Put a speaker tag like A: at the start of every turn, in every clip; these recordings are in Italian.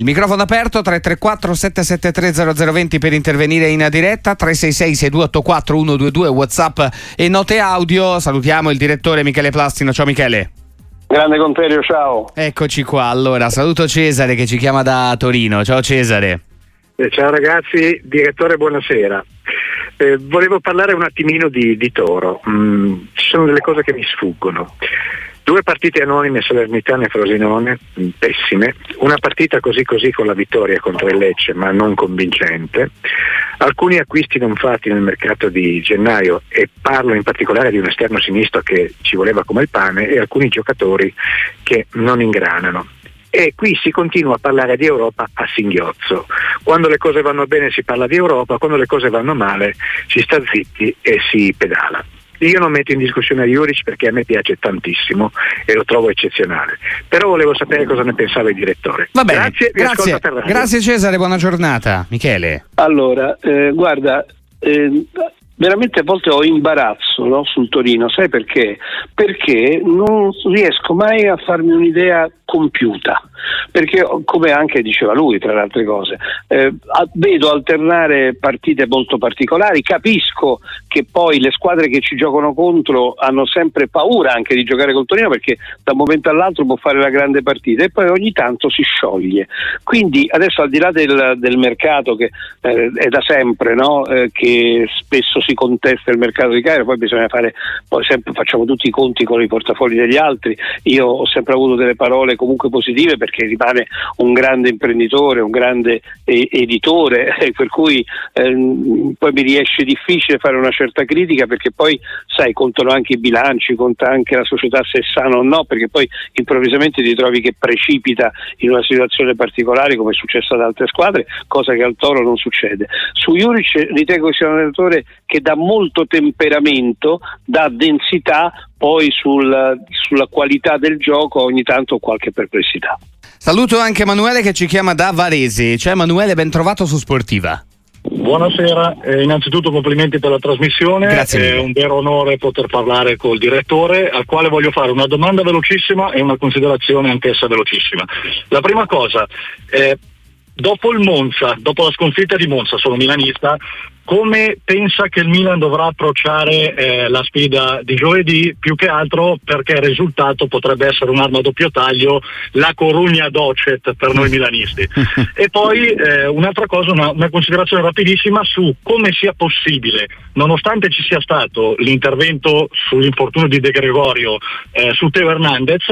A: Il microfono aperto 334 773 0020 per intervenire in diretta 366 6284 122 Whatsapp e note audio. Salutiamo il direttore Michele Plastino. Ciao Michele.
B: Grande Conterio, ciao.
A: Eccoci qua. Allora, saluto Cesare che ci chiama da Torino. Ciao Cesare.
C: Eh, ciao ragazzi, direttore, buonasera. Eh, volevo parlare un attimino di, di Toro. Mm, ci sono delle cose che mi sfuggono. Due partite anonime Salernitana e Frosinone, pessime. Una partita così così con la vittoria contro il Lecce, ma non convincente. Alcuni acquisti non fatti nel mercato di gennaio e parlo in particolare di un esterno sinistro che ci voleva come il pane e alcuni giocatori che non ingranano. E qui si continua a parlare di Europa a singhiozzo. Quando le cose vanno bene si parla di Europa, quando le cose vanno male si sta zitti e si pedala. Io non metto in discussione Juric perché a me piace tantissimo e lo trovo eccezionale. Però volevo sapere cosa ne pensava il direttore.
A: Va bene, grazie, grazie, grazie Cesare, buona giornata. Michele.
B: Allora, eh, guarda, eh, veramente a volte ho imbarazzo no, sul Torino, sai perché? Perché non riesco mai a farmi un'idea compiuta perché come anche diceva lui tra le altre cose, eh, vedo alternare partite molto particolari, capisco che poi le squadre che ci giocano contro hanno sempre paura anche di giocare col Torino perché da un momento all'altro può fare la grande partita e poi ogni tanto si scioglie. Quindi adesso al di là del, del mercato che eh, è da sempre, no? eh, che spesso si contesta il mercato di Cairo, poi bisogna fare, poi sempre facciamo tutti i conti con i portafogli degli altri, io ho sempre avuto delle parole comunque positive perché rimane un grande imprenditore, un grande editore, per cui ehm, poi mi riesce difficile fare una certa critica perché poi sai contano anche i bilanci, conta anche la società se è sana o no, perché poi improvvisamente ti trovi che precipita in una situazione particolare come è successo ad altre squadre, cosa che al Toro non succede. Su Juric ritengo che sia un allenatore che dà molto temperamento, dà densità, poi sul, sulla qualità del gioco ogni tanto ho qualche perplessità.
A: Saluto anche Emanuele che ci chiama da Varese. Ciao Emanuele, ben trovato su Sportiva.
D: Buonasera, eh, innanzitutto complimenti per la trasmissione,
A: Grazie
D: è un vero onore poter parlare col direttore al quale voglio fare una domanda velocissima e una considerazione anch'essa velocissima. La prima cosa, eh, dopo il Monza, dopo la sconfitta di Monza, sono milanista, come pensa che il Milan dovrà approcciare eh, la sfida di giovedì, più che altro perché il risultato potrebbe essere un'arma a doppio taglio, la corugna docet per noi milanisti. e poi eh, un'altra cosa, una, una, considerazione rapidissima su come sia possibile, nonostante ci sia stato l'intervento sull'infortunio di De Gregorio eh, su Teo Hernandez,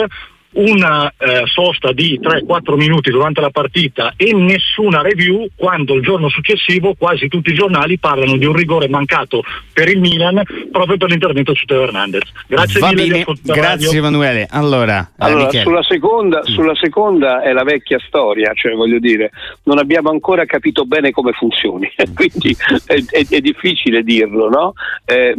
D: una eh, sosta di 3-4 minuti durante la partita e nessuna review quando il giorno successivo quasi tutti i giornali parlano di un rigore mancato per il Milan proprio per l'intervento su Teo Hernandez. Grazie
A: Va
D: mille.
A: Grazie Emanuele. Allora,
B: eh, allora eh, sulla, seconda, mm. sulla, seconda, è la vecchia storia, cioè voglio dire, non abbiamo ancora capito bene come funzioni, quindi è, è, è, difficile dirlo. No? Eh,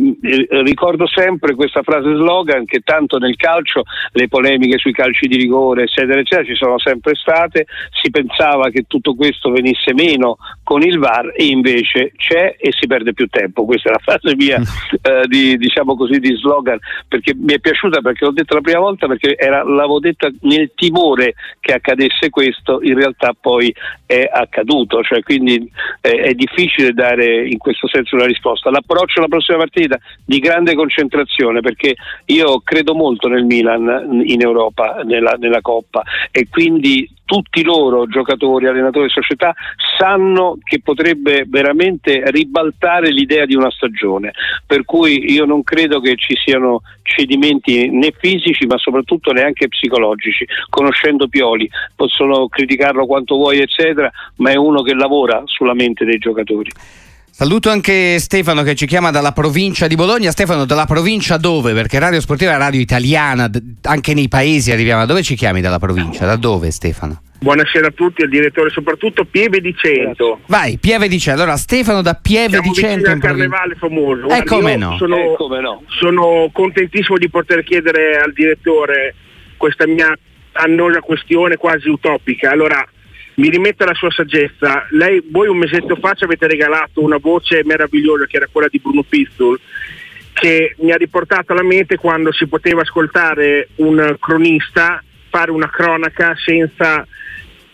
B: ricordo sempre questa frase slogan che tanto nel calcio le polemiche sui calci calci di rigore, eccetera, eccetera, ci sono sempre state, si pensava che tutto questo venisse meno con il VAR e invece c'è e si perde più tempo. Questa è la frase mia eh, di, diciamo così, di slogan, perché mi è piaciuta perché l'ho detta la prima volta perché era, l'avevo detta nel timore che accadesse questo, in realtà poi è accaduto, cioè, quindi eh, è difficile dare in questo senso una risposta. L'approccio alla prossima partita di grande concentrazione perché io credo molto nel Milan in Europa nella, nella Coppa e quindi tutti loro, giocatori, allenatori, società, sanno che potrebbe veramente ribaltare l'idea di una stagione. Per cui io non credo che ci siano cedimenti né fisici ma soprattutto neanche psicologici. Conoscendo Pioli, possono criticarlo quanto vuoi, eccetera, ma è uno che lavora sulla mente dei giocatori.
A: Saluto anche Stefano che ci chiama dalla provincia di Bologna. Stefano, dalla provincia dove? Perché Radio Sportiva è radio italiana, anche nei paesi arriviamo. Dove ci chiami dalla provincia? Da dove Stefano?
E: Buonasera a tutti, al direttore soprattutto Pieve di Cento.
A: Vai, Pieve di Cento. Allora, Stefano da Pieve
E: Siamo
A: di Cento.
E: Al carnevale famoso.
A: Eh, come no.
E: Sono,
B: eh, come no.
E: sono contentissimo di poter chiedere al direttore questa mia annosa questione quasi utopica. Allora, mi rimette alla sua saggezza. Lei, voi un mesetto fa ci avete regalato una voce meravigliosa che era quella di Bruno Pizzul che mi ha riportato alla mente quando si poteva ascoltare un cronista fare una cronaca senza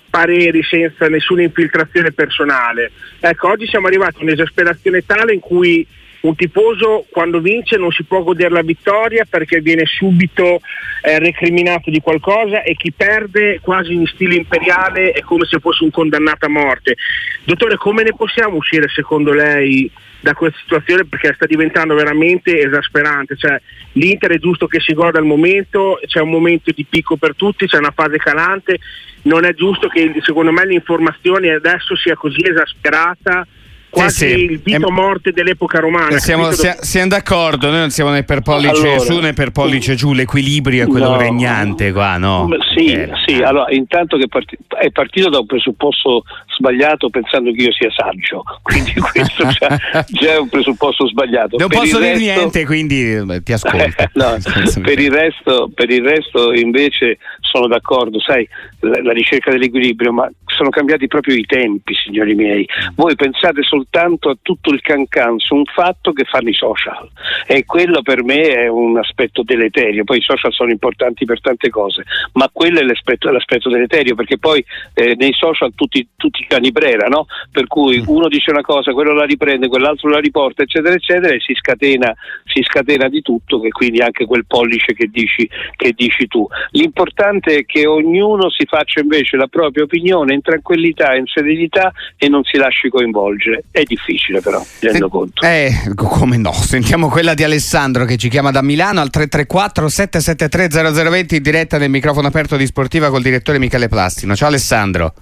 E: pareri, senza nessuna infiltrazione personale. Ecco, oggi siamo arrivati a un'esasperazione tale in cui un tifoso quando vince non si può godere la vittoria perché viene subito eh, recriminato di qualcosa e chi perde quasi in stile imperiale è come se fosse un condannato a morte. Dottore, come ne possiamo uscire secondo lei da questa situazione perché sta diventando veramente esasperante? Cioè, L'Inter è giusto che si goda il momento, c'è un momento di picco per tutti, c'è una fase calante, non è giusto che secondo me l'informazione adesso sia così esasperata quasi sì, sì. il vito ehm, morte dell'epoca romana.
A: Siamo, sia, siamo, d'accordo, noi non siamo né per pollice allora, su né per pollice giù, l'equilibrio è quello no, regnante qua, no?
B: Sì, eh. sì, allora intanto che parti- è partito da un presupposto sbagliato pensando che io sia saggio, quindi questo già, già è un presupposto sbagliato.
A: Non per posso dire resto... niente, quindi ti ascolto.
B: no, per, il resto, per il resto invece sono d'accordo, sai, la, la ricerca dell'equilibrio, ma sono cambiati proprio i tempi, signori miei. Voi pensate soltanto a tutto il cancan su un fatto che fanno i social e quello per me è un aspetto deleterio. Poi i social sono importanti per tante cose, ma quello è l'aspetto, l'aspetto deleterio perché poi eh, nei social tutti, tutti cani brera, no? Per cui mm. uno dice una cosa, quello la riprende, quell'altro la riporta, eccetera, eccetera, e si scatena, si scatena di tutto, che quindi anche quel pollice che dici, che dici tu. L'importante è che ognuno si faccia invece la propria opinione tranquillità, in serenità e non si lasci coinvolgere. È difficile però, mi rendo conto.
A: Eh, come no? Sentiamo quella di Alessandro che ci chiama da Milano al 334 773 0020 in diretta nel microfono aperto di Sportiva col direttore Michele Plastino. Ciao Alessandro.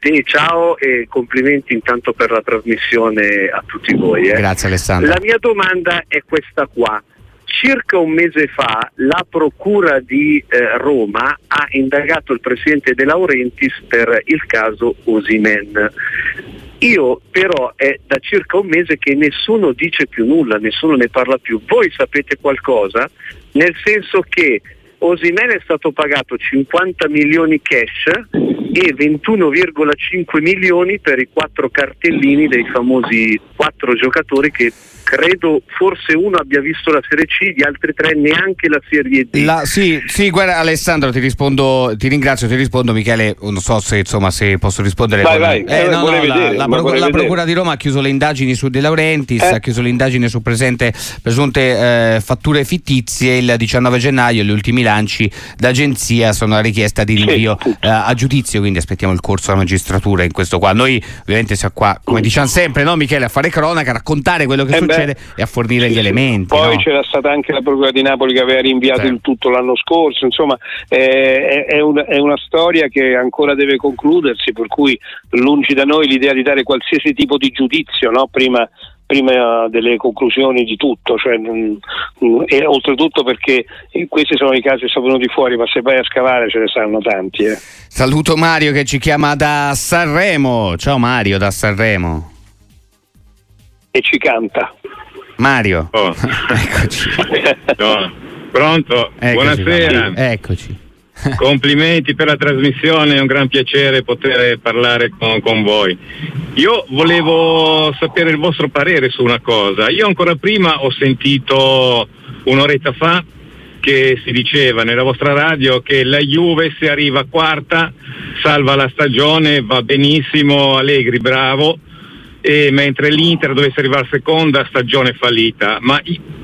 F: Sì, ciao e complimenti intanto per la trasmissione a tutti voi. Eh.
A: Grazie Alessandro.
F: La mia domanda è questa qua circa un mese fa la Procura di eh, Roma ha indagato il presidente De Laurentiis per il caso Osimen. Io però è da circa un mese che nessuno dice più nulla, nessuno ne parla più. Voi sapete qualcosa? Nel senso che Osimen è stato pagato 50 milioni cash e 21,5 milioni per i quattro cartellini dei famosi quattro giocatori che credo forse uno abbia visto la Serie C, gli altri tre neanche la Serie D.
A: La, sì, sì, guarda Alessandro, ti rispondo, ti ringrazio, ti rispondo Michele, non so se, insomma, se posso rispondere.
B: Vai, vai.
A: Eh, no, no, vedere, la, la, procura, la, Procura di Roma ha chiuso le indagini su De Laurentiis, eh? ha chiuso le indagini su presente, presunte eh, fatture fittizie il 19 gennaio, gli ultimi lanci d'agenzia sono la richiesta di rinvio eh, a giudizio, quindi aspettiamo il corso della magistratura in questo qua. Noi ovviamente siamo qua, come diciamo sempre, no Michele, a fare cronaca, a raccontare quello che eh succede succede e a fornire gli elementi.
B: Poi
A: no?
B: c'era stata anche la Procura di Napoli che aveva rinviato sì. il tutto l'anno scorso, insomma eh, è, è, un, è, una storia che ancora deve concludersi, per cui lungi da noi l'idea di dare qualsiasi tipo di giudizio no? prima, prima delle conclusioni di tutto, cioè, mh, mh, e oltretutto perché questi sono i casi che sono venuti fuori, ma se vai a scavare ce ne saranno tanti. Eh.
A: Saluto Mario che ci chiama da Sanremo. Ciao Mario da Sanremo.
B: E ci canta.
A: Mario.
G: Oh. Eccoci. No. Pronto? Eccoci, Buonasera.
A: Eccoci.
G: Complimenti per la trasmissione, è un gran piacere poter parlare con, con, voi. Io volevo sapere il vostro parere su una cosa. Io ancora prima ho sentito un'oretta fa che si diceva nella vostra radio che la Juve se arriva quarta salva la stagione, va benissimo, Allegri bravo mentre l'Inter dovesse arrivare seconda stagione fallita. Ma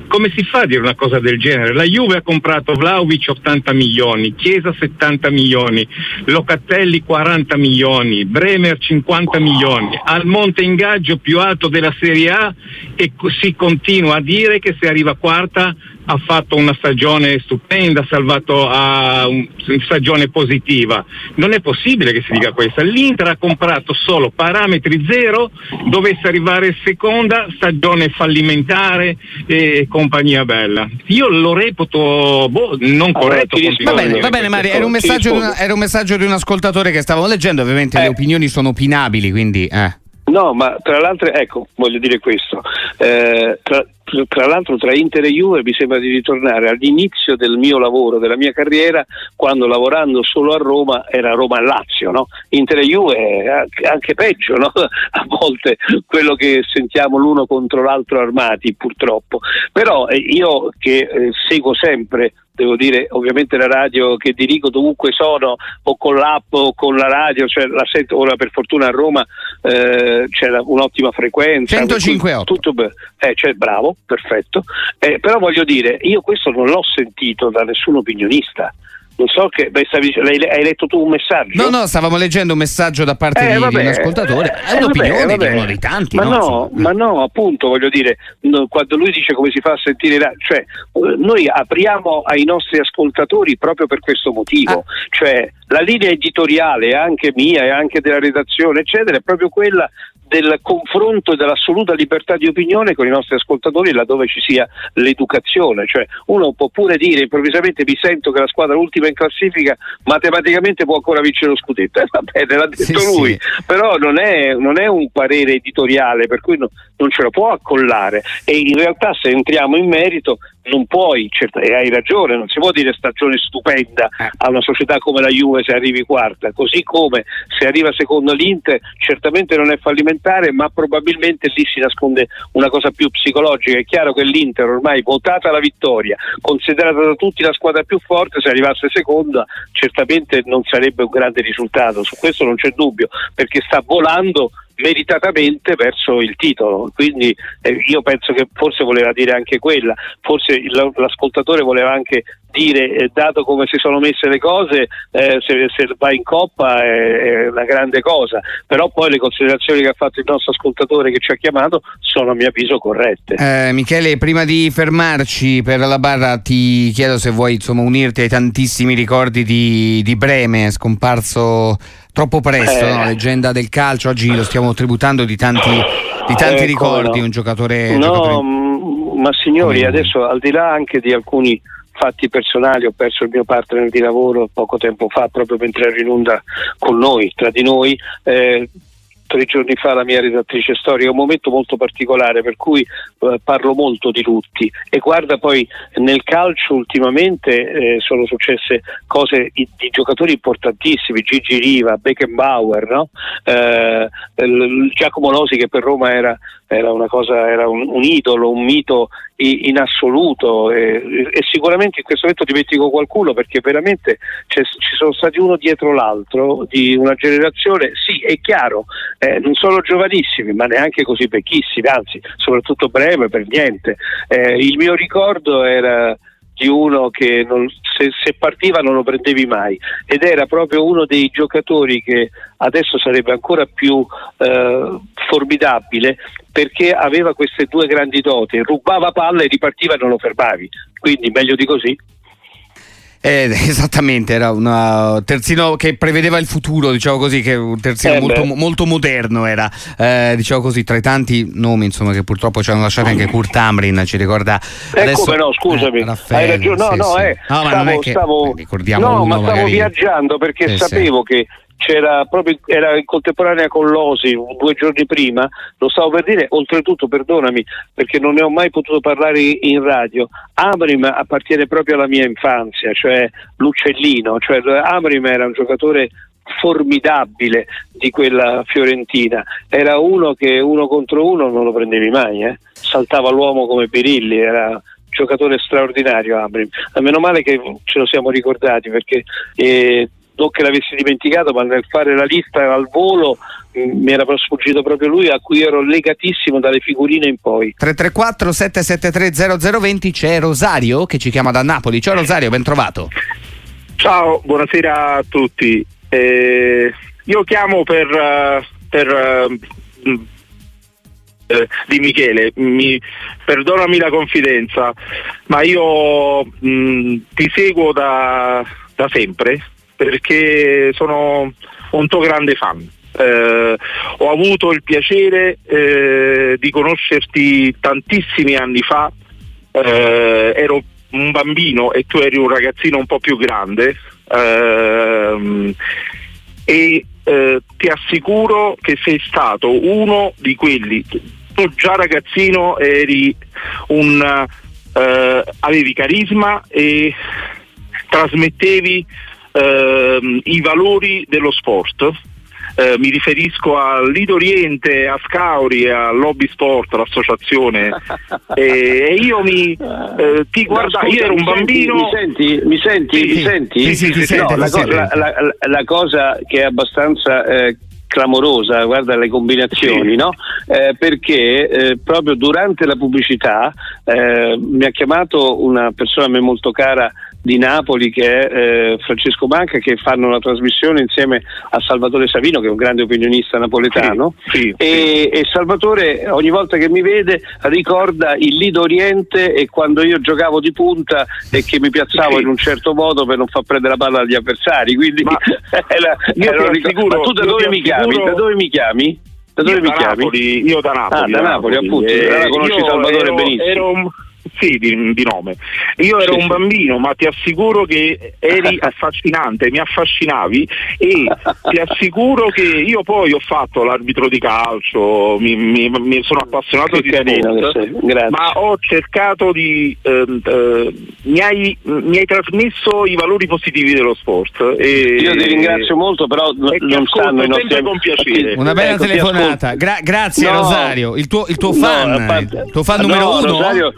G: come si fa a dire una cosa del genere? La Juve ha comprato Vlaovic 80 milioni, Chiesa 70 milioni, Locatelli 40 milioni, Bremer 50 milioni, al monte ingaggio più alto della Serie A e si continua a dire che se arriva quarta ha fatto una stagione stupenda, ha salvato a una stagione positiva. Non è possibile che si dica questo. L'Inter ha comprato solo parametri zero, dovesse arrivare seconda, stagione fallimentare e compagnia bella. Io lo reputo boh, non corretto.
A: Allora, va bene, va bene Mario, era un, una, era un, messaggio di un ascoltatore che stavamo leggendo, ovviamente eh. le opinioni sono opinabili, quindi... Eh.
B: No, ma tra l'altro, ecco, voglio dire questo, eh, tra, tra l'altro tra Inter e Juve mi sembra di ritornare all'inizio del mio lavoro, della mia carriera, quando lavorando solo a Roma era Roma-Lazio, no? Inter e Juve è anche peggio, no? a volte quello che sentiamo l'uno contro l'altro armati purtroppo, però eh, io che eh, seguo sempre devo dire ovviamente la radio che dirigo dovunque sono o con l'app o con la radio, cioè la sento ora per fortuna a Roma eh, c'è un'ottima frequenza.
A: 105.8.
B: Tutto, eh, cioè, bravo, perfetto. Eh, però voglio dire, io questo non l'ho sentito da nessun opinionista non so che beh, stavi, hai letto tu un messaggio?
A: No, no, stavamo leggendo un messaggio da parte eh, di, vabbè, di, un ascoltatore. È eh, un'opinione vabbè, vabbè. di uno dei tanti.
B: Ma
A: no,
B: no, ma no, appunto, voglio dire, quando lui dice come si fa a sentire, cioè noi apriamo ai nostri ascoltatori proprio per questo motivo, ah. cioè la linea editoriale anche mia e anche della redazione, eccetera, è proprio quella del confronto e dell'assoluta libertà di opinione con i nostri ascoltatori laddove ci sia l'educazione, cioè uno può pure dire improvvisamente mi sento che la squadra ultima in classifica matematicamente può ancora vincere lo scudetto, eh, va bene, l'ha detto sì, lui, sì. però non è, non è, un parere editoriale per cui no, non ce lo può accollare. E in realtà se entriamo in merito non puoi, certo, e hai ragione, non si può dire stagione stupenda eh. a una società come la Juve se arrivi quarta, così come se arriva secondo l'Inter certamente non è fallimentare, ma probabilmente lì si nasconde una cosa più psicologica. È chiaro che l'Inter ormai votata la vittoria, considerata da tutti la squadra più forte, se arrivasse seconda certamente non sarebbe un grande risultato, su questo non c'è dubbio, perché sta volando meritatamente verso il titolo. Quindi eh, io penso che forse voleva dire anche quella, forse l'ascoltatore voleva anche dire, eh, dato come si sono messe le cose, eh, se, se, va in coppa è, è, una grande cosa, però poi le considerazioni che ha fatto il nostro ascoltatore che ci ha chiamato sono a mio avviso corrette.
A: Eh, Michele, prima di fermarci per la barra ti chiedo se vuoi insomma, unirti ai tantissimi ricordi di, di Breme, scomparso troppo presto, eh. no? leggenda del calcio, oggi lo stiamo tributando di tanti, di tanti eh, ricordi, no. un giocatore...
B: No,
A: giocatore...
B: ma signori, adesso al di là anche di alcuni fatti personali, ho perso il mio partner di lavoro poco tempo fa proprio mentre ero in onda con noi, tra di noi, eh, tre giorni fa la mia redattrice storica, un momento molto particolare per cui eh, parlo molto di lutti e guarda poi nel calcio ultimamente eh, sono successe cose di, di, giocatori importantissimi, Gigi Riva, Beckenbauer, no? eh, Giacomo Losi che per Roma era, era, cosa, era un, un, idolo, un mito in assoluto e, e, sicuramente in questo momento dimentico qualcuno perché veramente ci sono stati uno dietro l'altro di una generazione, sì è chiaro, eh, non sono giovanissimi ma neanche così vecchissimi, anzi soprattutto breve per niente. Eh, il mio ricordo era di uno che non, se, se, partiva non lo prendevi mai. Ed era proprio uno dei giocatori che adesso sarebbe ancora più eh, formidabile perché aveva queste due grandi doti, rubava palle e ripartiva e non lo fermavi, quindi meglio di così.
A: Eh, esattamente, era un terzino che prevedeva il futuro, diciamo così, che un terzino eh molto, molto, moderno era, eh, diciamo così, tra i tanti nomi insomma, che purtroppo ci hanno lasciato anche Kurt Amrin, ci ricorda
B: eh, adesso, come no, scusami, eh, Raffaele, hai ragione, no, sì, no, sì. Eh, no, ma stavo, che, stavo, no, ma stavo viaggiando perché sapevo che c'era proprio, era in contemporanea con l'Osi due giorni prima, lo stavo per dire, oltretutto perdonami perché non ne ho mai potuto parlare in radio, Amrim appartiene proprio alla mia infanzia, cioè l'uccellino, cioè Amrim era un giocatore formidabile di quella Fiorentina, era uno che uno contro uno non lo prendevi mai, eh? saltava l'uomo come Pirilli, era giocatore straordinario Amrim. Meno male che ce lo siamo ricordati perché eh, non che l'avessi dimenticato, ma nel fare la lista al volo mm, mi era sfuggito proprio lui a cui ero legatissimo dalle figurine in poi.
A: 334 773 0020 c'è Rosario che ci chiama da Napoli. Ciao Rosario ben trovato.
H: Ciao buonasera a tutti. Eh, io chiamo per, uh, per uh, eh, di Michele, mi, perdonami la confidenza, ma io mh, mm, ti seguo da, da sempre, perché sono un tuo grande fan. Eh, ho avuto il piacere eh, di conoscerti tantissimi anni fa, eh, ero un bambino e tu eri un ragazzino un po' più grande. Ehm, e eh, ti assicuro che sei stato uno di quelli. Tu già ragazzino eri un, eh, avevi carisma e trasmettevi eh, i valori dello sport. Eh, mi riferisco a Lido Oriente, a Scauri, a Lobby Sport, l'associazione. e, e io mi eh, ti guarda,
B: no,
H: io ero un bambino.
B: Mi senti? Mi senti?
A: Sì,
B: mi senti?
A: sì, sì,
B: la,
A: ti
B: co-
A: sento.
B: la- la- la cosa che è abbastanza eh, clamorosa, guarda le combinazioni,
H: Sì.
B: no? Eh, perché eh, proprio durante la pubblicità eh, mi ha chiamato una persona a me molto cara di Napoli che è eh, Francesco Manca che fanno la trasmissione insieme a Salvatore Savino che è un grande opinionista napoletano
H: Sì, sì,
B: e, e Salvatore ogni volta che mi vede ricorda il Lido Oriente e quando io giocavo di punta e che mi piazzavo
H: Sì.
B: in un certo modo per non far prendere la palla agli avversari quindi
H: Ma
B: era- era
H: assicuro-
B: ma tu da dove
H: ti
B: mi chiami?
H: assicuro-
B: da dove mi chiami? da dove
H: io
B: mi
H: da
B: chiami?
H: Napoli, io da Napoli.
B: Ah, da Napoli, appunto.
H: Eh,
B: conosci Salvatore
H: ero-
B: benissimo.
H: ero sì, di, di nome. Io ero
B: Sì,
H: un
B: sì.
H: bambino, ma ti assicuro che eri affascinante, mi affascinavi e ti assicuro che io poi ho fatto l'arbitro di calcio, mi, mi- mi sono appassionato
B: Che
H: di sport, ma ho cercato di... ehm, eh, mi, hai, mi hai trasmesso i valori positivi dello sport. E,
B: io ti ringrazio molto però
H: e
B: non sanno i nostri
H: sempre con piacere.
A: Una bella
B: Ecco,
A: telefonata. Gra- grazie
B: No.
A: Rosario, il tuo, il tuo
B: No,
A: fan,
B: parte-
A: il tuo fan
B: no,
A: numero uno.
B: Rosario, eh,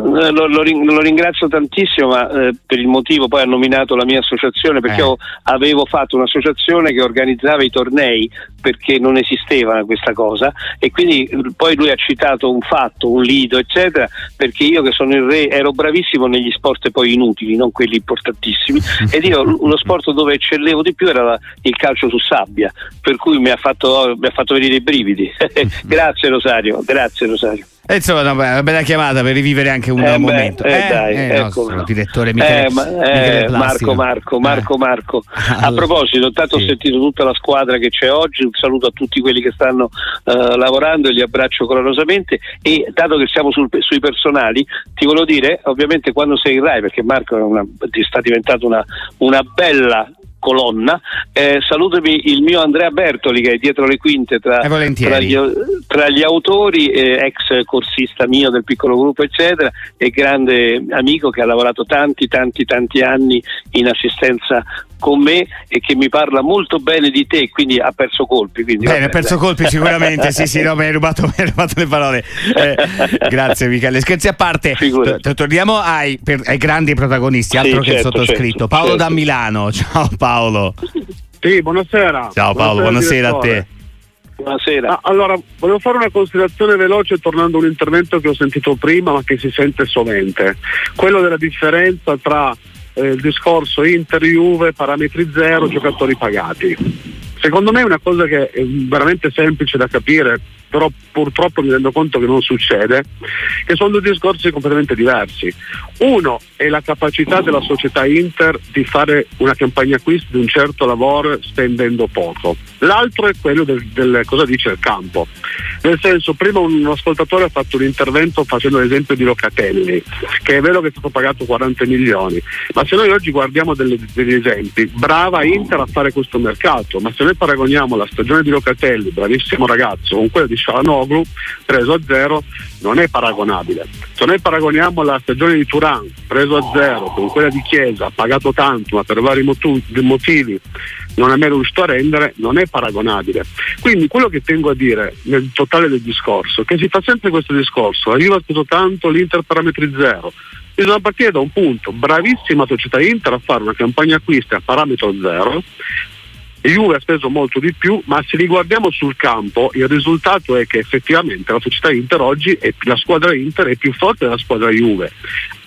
B: lo, lo ring- lo ringrazio tantissimo, ma eh, per il motivo poi ha nominato la mia associazione perché
A: Eh.
B: io avevo fatto un'associazione che organizzava i tornei perché non esisteva questa cosa e quindi eh, poi lui ha citato un fatto, un lido eccetera perché io che sono il re ero bravissimo negli sport poi inutili, non quelli importantissimi ed io lo sport dove eccellevo di più era la- il calcio su sabbia per cui mi ha fatto, mi ha fatto venire i brividi. grazie Rosario, grazie Rosario.
A: E insomma, be- una bella chiamata per rivivere anche un
B: Eh, beh,
A: momento.
B: eh, dai,
A: il
B: ecco.
A: nostro direttore Michele,
B: Eh, ma- eh,
A: Michele Plastica.
B: Marco, Marco, Marco,
A: Eh.
B: Marco. A
A: Allora,
B: proposito, intanto
A: sì.
B: ho sentito tutta la squadra che c'è oggi, un saluto a tutti quelli che stanno eh, lavorando e li abbraccio coralosamente e dato che siamo sul- sui personali, ti volevo dire, ovviamente quando sei in Rai, perché Marco è una- sta diventato una, una bella colonna, eh, salutami il mio Andrea Bertoli che è dietro le quinte tra,
A: Eh,
B: tra gli, tra gli autori, eh, ex corsista mio del piccolo gruppo eccetera e grande amico che ha lavorato tanti tanti tanti anni in assistenza con me e che mi parla molto bene di te quindi ha perso colpi quindi
A: Bene, ha perso colpi sicuramente, sì sì, no, mi hai rubato, mi hai rubato le parole. Eh, grazie Michele. Scherzi a parte, to- torniamo ai, per- ai grandi protagonisti, altro
B: Sì,
A: che il
B: certo,
A: sottoscritto.
B: certo,
A: Paolo
B: certo.
A: da Milano, ciao Paolo.
I: Sì, buonasera.
A: Ciao Paolo, buonasera, a te.
B: buonasera
I: Ah, allora, volevo fare una considerazione veloce tornando a un intervento che ho sentito prima ma che si sente sovente. Quello della differenza tra eh, il discorso Inter-Juve, parametri zero, giocatori pagati. Secondo me è una cosa che è veramente semplice da capire, però purtroppo mi rendo conto che non succede, che sono due discorsi completamente diversi. Uno è la capacità della società Inter di fare una campagna acquisti di un certo lavoro spendendo poco. L'altro è quello del, del cosa dice il campo. Nel senso, prima un ascoltatore ha fatto un intervento facendo l'esempio di Locatelli, che è vero che è stato pagato 40 milioni, ma se noi oggi guardiamo delle- degli esempi, brava Inter a fare questo mercato, ma se noi paragoniamo la stagione di Locatelli, bravissimo ragazzo, con quella di A zero, non è paragonabile. Se noi paragoniamo la stagione di Turan, preso a zero, con quella di Chiesa, pagato tanto, ma per vari motivi non è mai riuscito a rendere, non è paragonabile. Quindi quello che tengo a dire nel totale del discorso che si fa sempre questo discorso, arriva speso tanto l'Inter parametri zero. Bisogna partire da un punto, bravissima società Inter a fare una campagna acquisti a parametro zero, Juve ha speso molto di più, ma se li guardiamo sul campo il risultato è che effettivamente la società Inter oggi, è, la squadra Inter è più forte della squadra Juve,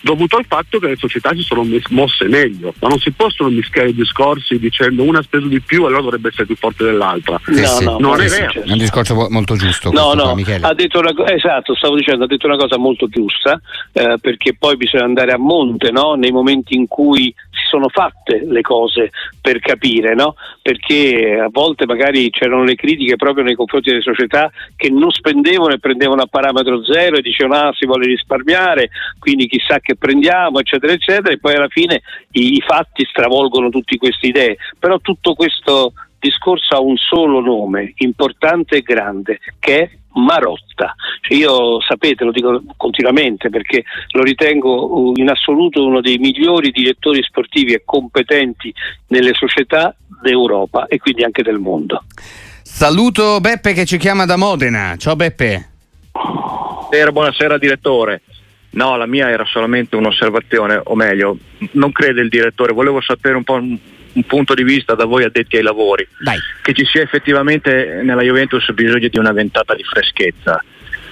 I: dovuto al fatto che le società si sono mosse meglio, ma non si possono mischiare i discorsi dicendo una ha speso di più allora dovrebbe essere più forte dell'altra.
A: Sì,
B: No,
A: sì.
B: no,
I: non è vero.
A: È un discorso mo- molto giusto.
B: No,
A: qua,
B: no,
A: Michele.
B: ha detto una esatto, stavo dicendo, ha detto una cosa molto giusta, eh, perché poi bisogna andare a monte no? nei momenti in cui si sono fatte le cose per capire, no? perché a volte magari c'erano le critiche proprio nei confronti delle società che non spendevano e prendevano a parametro zero e dicevano ah si vuole risparmiare, quindi chissà che prendiamo, eccetera, eccetera, e poi alla fine i, i fatti stravolgono tutte queste idee. Però tutto questo discorso ha un solo nome, importante e grande, che è Marotta. Cioè io sapete, lo dico continuamente perché lo ritengo in assoluto uno dei migliori direttori sportivi e competenti nelle società d'Europa e quindi anche del mondo.
A: Saluto Beppe che ci chiama da Modena. Ciao Beppe.
J: Buonasera, buonasera direttore. No, la mia era solamente un'osservazione, o meglio, non crede il direttore, volevo sapere un po' un, un punto di vista da voi addetti ai lavori,
A: Dai.
J: che ci sia effettivamente nella Juventus bisogno di una ventata di freschezza.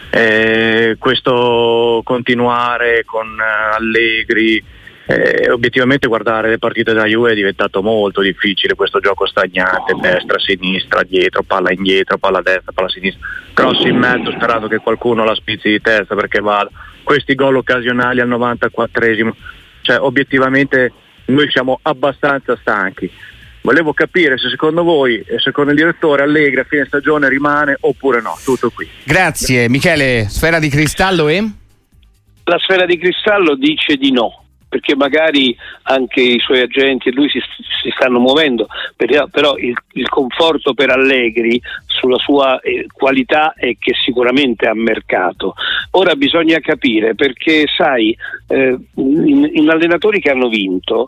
J: Eh, questo continuare con eh, Allegri, eh, obiettivamente guardare le partite della Juve è diventato molto difficile questo gioco stagnante, destra, sinistra, dietro, palla indietro, palla destra, palla sinistra, cross in mezzo sperando che qualcuno la spizzi di testa perché vada. Questi gol occasionali al 94esimo, cioè obiettivamente noi siamo abbastanza stanchi. Volevo capire se secondo voi e secondo il direttore Allegri a fine stagione rimane oppure no. Tutto qui.
A: Grazie. Michele, sfera di cristallo e?
B: La sfera di cristallo dice di no perché magari anche i suoi agenti e lui si, si stanno muovendo, però il, il, conforto per Allegri sulla sua eh, qualità è che sicuramente ha mercato. Ora bisogna capire perché sai, eh, in, in allenatori che hanno vinto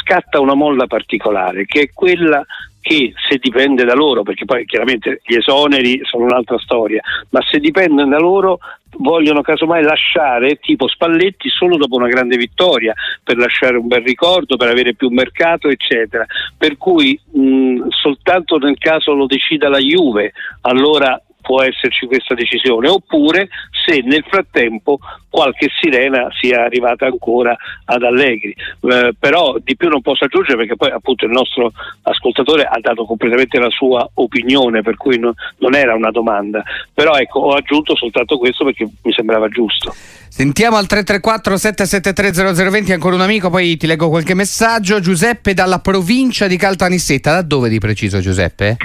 B: scatta una molla particolare che è quella che se dipende da loro, perché poi chiaramente gli esoneri sono un'altra storia, ma se dipende da loro vogliono casomai lasciare tipo Spalletti solo dopo una grande vittoria per lasciare un bel ricordo, per avere più mercato eccetera. Per cui mh, soltanto nel caso lo decida la Juve allora può esserci questa decisione, oppure se nel frattempo qualche sirena sia arrivata ancora ad Allegri. Eh, però di più non posso aggiungere perché poi appunto il nostro ascoltatore ha dato completamente la sua opinione, per cui no, non era una domanda. Però ecco, ho aggiunto soltanto questo perché mi sembrava giusto.
A: Sentiamo al 334 773 0020 ancora un amico, poi ti leggo qualche messaggio. Giuseppe dalla provincia di Caltanissetta, da dove di preciso Giuseppe?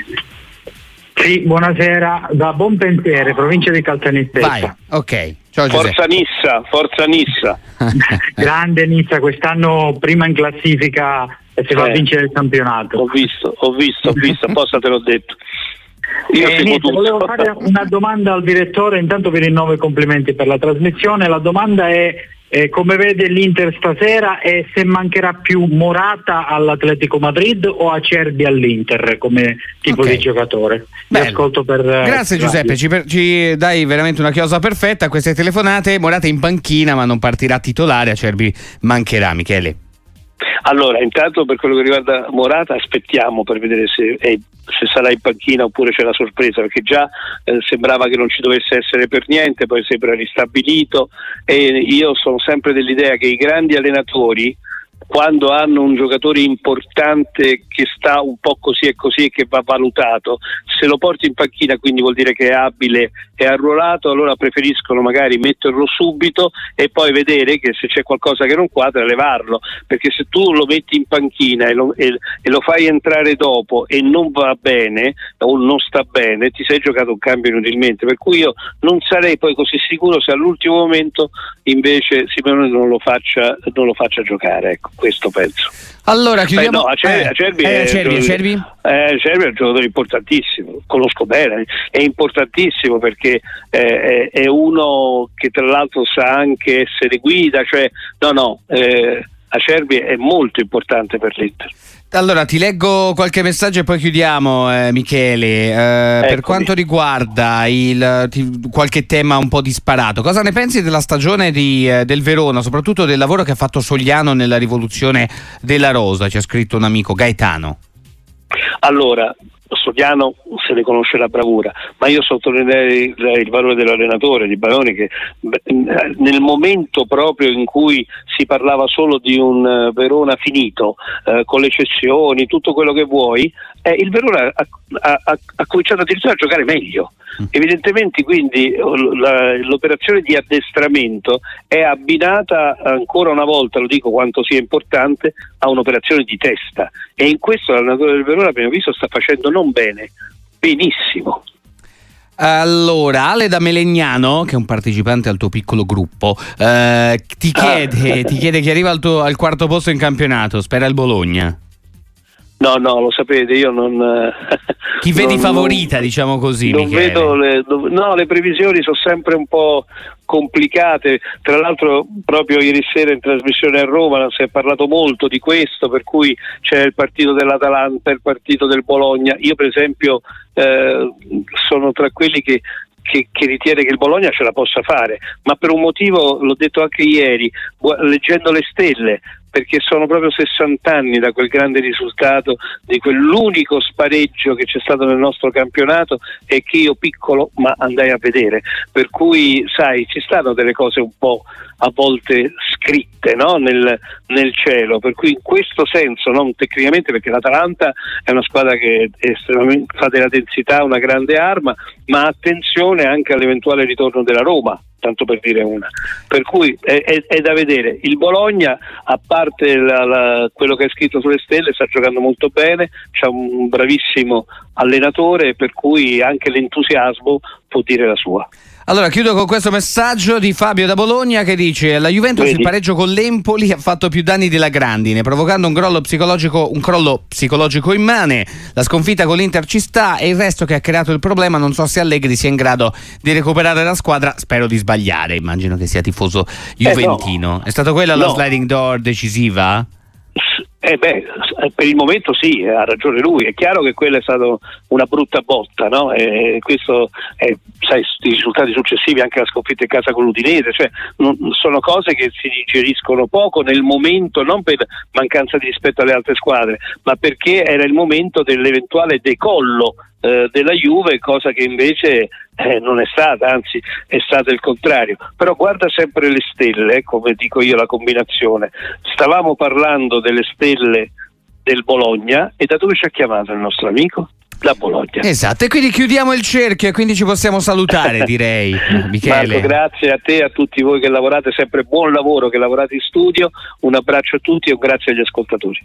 K: Sì, buonasera, da Buonpensiere, provincia di Caltanissetta.
A: Vai, ok. Ciao,
B: forza Nissa, forza Nissa.
K: Grande Nissa, quest'anno prima in classifica e si va eh, a vincere il campionato.
B: Ho visto, ho visto, ho visto, apposta te l'ho detto.
K: Io eh, niente, volevo fare una domanda al direttore, intanto vi rinnovo i complimenti per la trasmissione. La domanda è eh, come vede l'Inter stasera e se mancherà più Morata all'Atletico Madrid o Acerbi all'Inter come tipo okay. di giocatore?
A: Per, Grazie eh, Giuseppe, ci, per, ci, dai veramente una chiosa perfetta a queste telefonate. Morata in panchina ma non partirà titolare, Acerbi mancherà Michele.
B: Allora, intanto per quello che riguarda Morata aspettiamo per vedere se, è, se sarà in panchina oppure c'è la sorpresa, perché già eh, sembrava che non ci dovesse essere per niente, poi sembra ristabilito e io sono sempre dell'idea che i grandi allenatori quando hanno un giocatore importante che sta un po' così e così e che va valutato, se lo porti in panchina quindi vuol dire che è abile e arruolato, allora preferiscono magari metterlo subito e poi vedere che se c'è qualcosa che non quadra levarlo, perché se tu lo metti in panchina e lo, e, e lo fai entrare dopo e non va bene o non sta bene, ti sei giocato un cambio inutilmente, per cui io non sarei poi così sicuro se all'ultimo momento invece Simone non lo faccia, non lo faccia giocare. Ecco questo penso.
A: Allora, chiudiamo.
B: Beh, no, Acerbi, eh, Acerbi, eh,
A: Acerbi,
B: è,
A: Acerbi?
B: Eh, Acerbi è un giocatore importantissimo, conosco bene, è importantissimo perché eh, è, uno che tra l'altro sa anche essere guida, cioè no no, eh, Acerbi è molto importante per l'Inter.
A: Allora ti leggo qualche messaggio e poi chiudiamo eh, Michele. Eh, per quanto riguarda il, ti, qualche tema un po' disparato, cosa ne pensi della stagione di, eh, del Verona, soprattutto del lavoro che ha fatto Sogliano nella rivoluzione della Rosa? Ci ha scritto un amico Gaetano.
B: Allora, Sogliano se ne conosce la bravura, ma io sottolineerei il valore dell'allenatore di Baroni che nel momento proprio in cui si parlava solo di un eh, Verona finito, eh, con le cessioni, tutto quello che vuoi, eh, il Verona ha, ha, ha, cominciato addirittura a giocare meglio. Mm. Evidentemente quindi la, l'operazione di addestramento è abbinata ancora una volta, lo dico quanto sia importante, a un'operazione di testa e in questo l'allenatore del Verona abbiamo visto sta facendo non bene, benissimo.
A: Allora, Ale da Melegnano, che è un partecipante al tuo piccolo gruppo, eh, ti, chiede, ah. ti, chiede, chi arriva al, tuo, al quarto posto in campionato. Spera il Bologna.
B: No, no, lo sapete, io non...
A: Chi vedi non, favorita, diciamo così?
B: Non vedo le, no, le previsioni sono sempre un po' complicate, tra l'altro proprio ieri sera in trasmissione a Roma si è parlato molto di questo, per cui c'è il partito dell'Atalanta, il partito del Bologna, io per esempio eh, sono tra quelli che che, che, ritiene che il Bologna ce la possa fare, ma per un motivo, l'ho detto anche ieri, leggendo le stelle, perché sono proprio 60 anni da quel grande risultato, di quell'unico spareggio che c'è stato nel nostro campionato e che io piccolo ma andai a vedere. Per cui, sai, ci stanno delle cose un po' a volte scritte no? nel, nel, cielo, per cui in questo senso, non tecnicamente perché l'Atalanta è una squadra che fa della densità una grande arma, ma attenzione anche all'eventuale ritorno della Roma tanto per dire una. Per cui è, è, è da vedere. Il Bologna, a parte la, la, quello che è scritto sulle stelle, sta giocando molto bene, c'è un bravissimo allenatore, per cui anche l'entusiasmo può dire la sua.
A: Allora chiudo con questo messaggio di Fabio da Bologna che dice la Juventus Vedi. il pareggio con l'Empoli ha fatto più danni della grandine provocando un crollo psicologico, un crollo psicologico immane la sconfitta con l'Inter ci sta e il resto che ha creato il problema non so se Allegri sia in grado di recuperare la squadra spero di sbagliare immagino che sia tifoso juventino eh no. è stata quella no. la sliding door decisiva?
B: Eh beh, per il momento sì, ha ragione lui. È chiaro che quella è stata una brutta botta, no? E questo è, sai, i risultati successivi, anche la sconfitta in casa con l'Udinese, cioè non, sono cose che si digeriscono poco nel momento, non per mancanza di rispetto alle altre squadre, ma perché era il momento dell'eventuale decollo eh, della Juve, cosa che invece eh, non è stata, anzi è stato il contrario. Però guarda sempre le stelle, come dico io la combinazione. Stavamo parlando delle stelle del Bologna e da dove ci ha chiamato il nostro amico? Da Bologna.
A: Esatto, e quindi chiudiamo il cerchio e quindi ci possiamo salutare, direi. Michele.
B: Marco, grazie a te e a tutti voi che lavorate, sempre buon lavoro, che lavorate in studio. Un abbraccio a tutti e un grazie agli ascoltatori.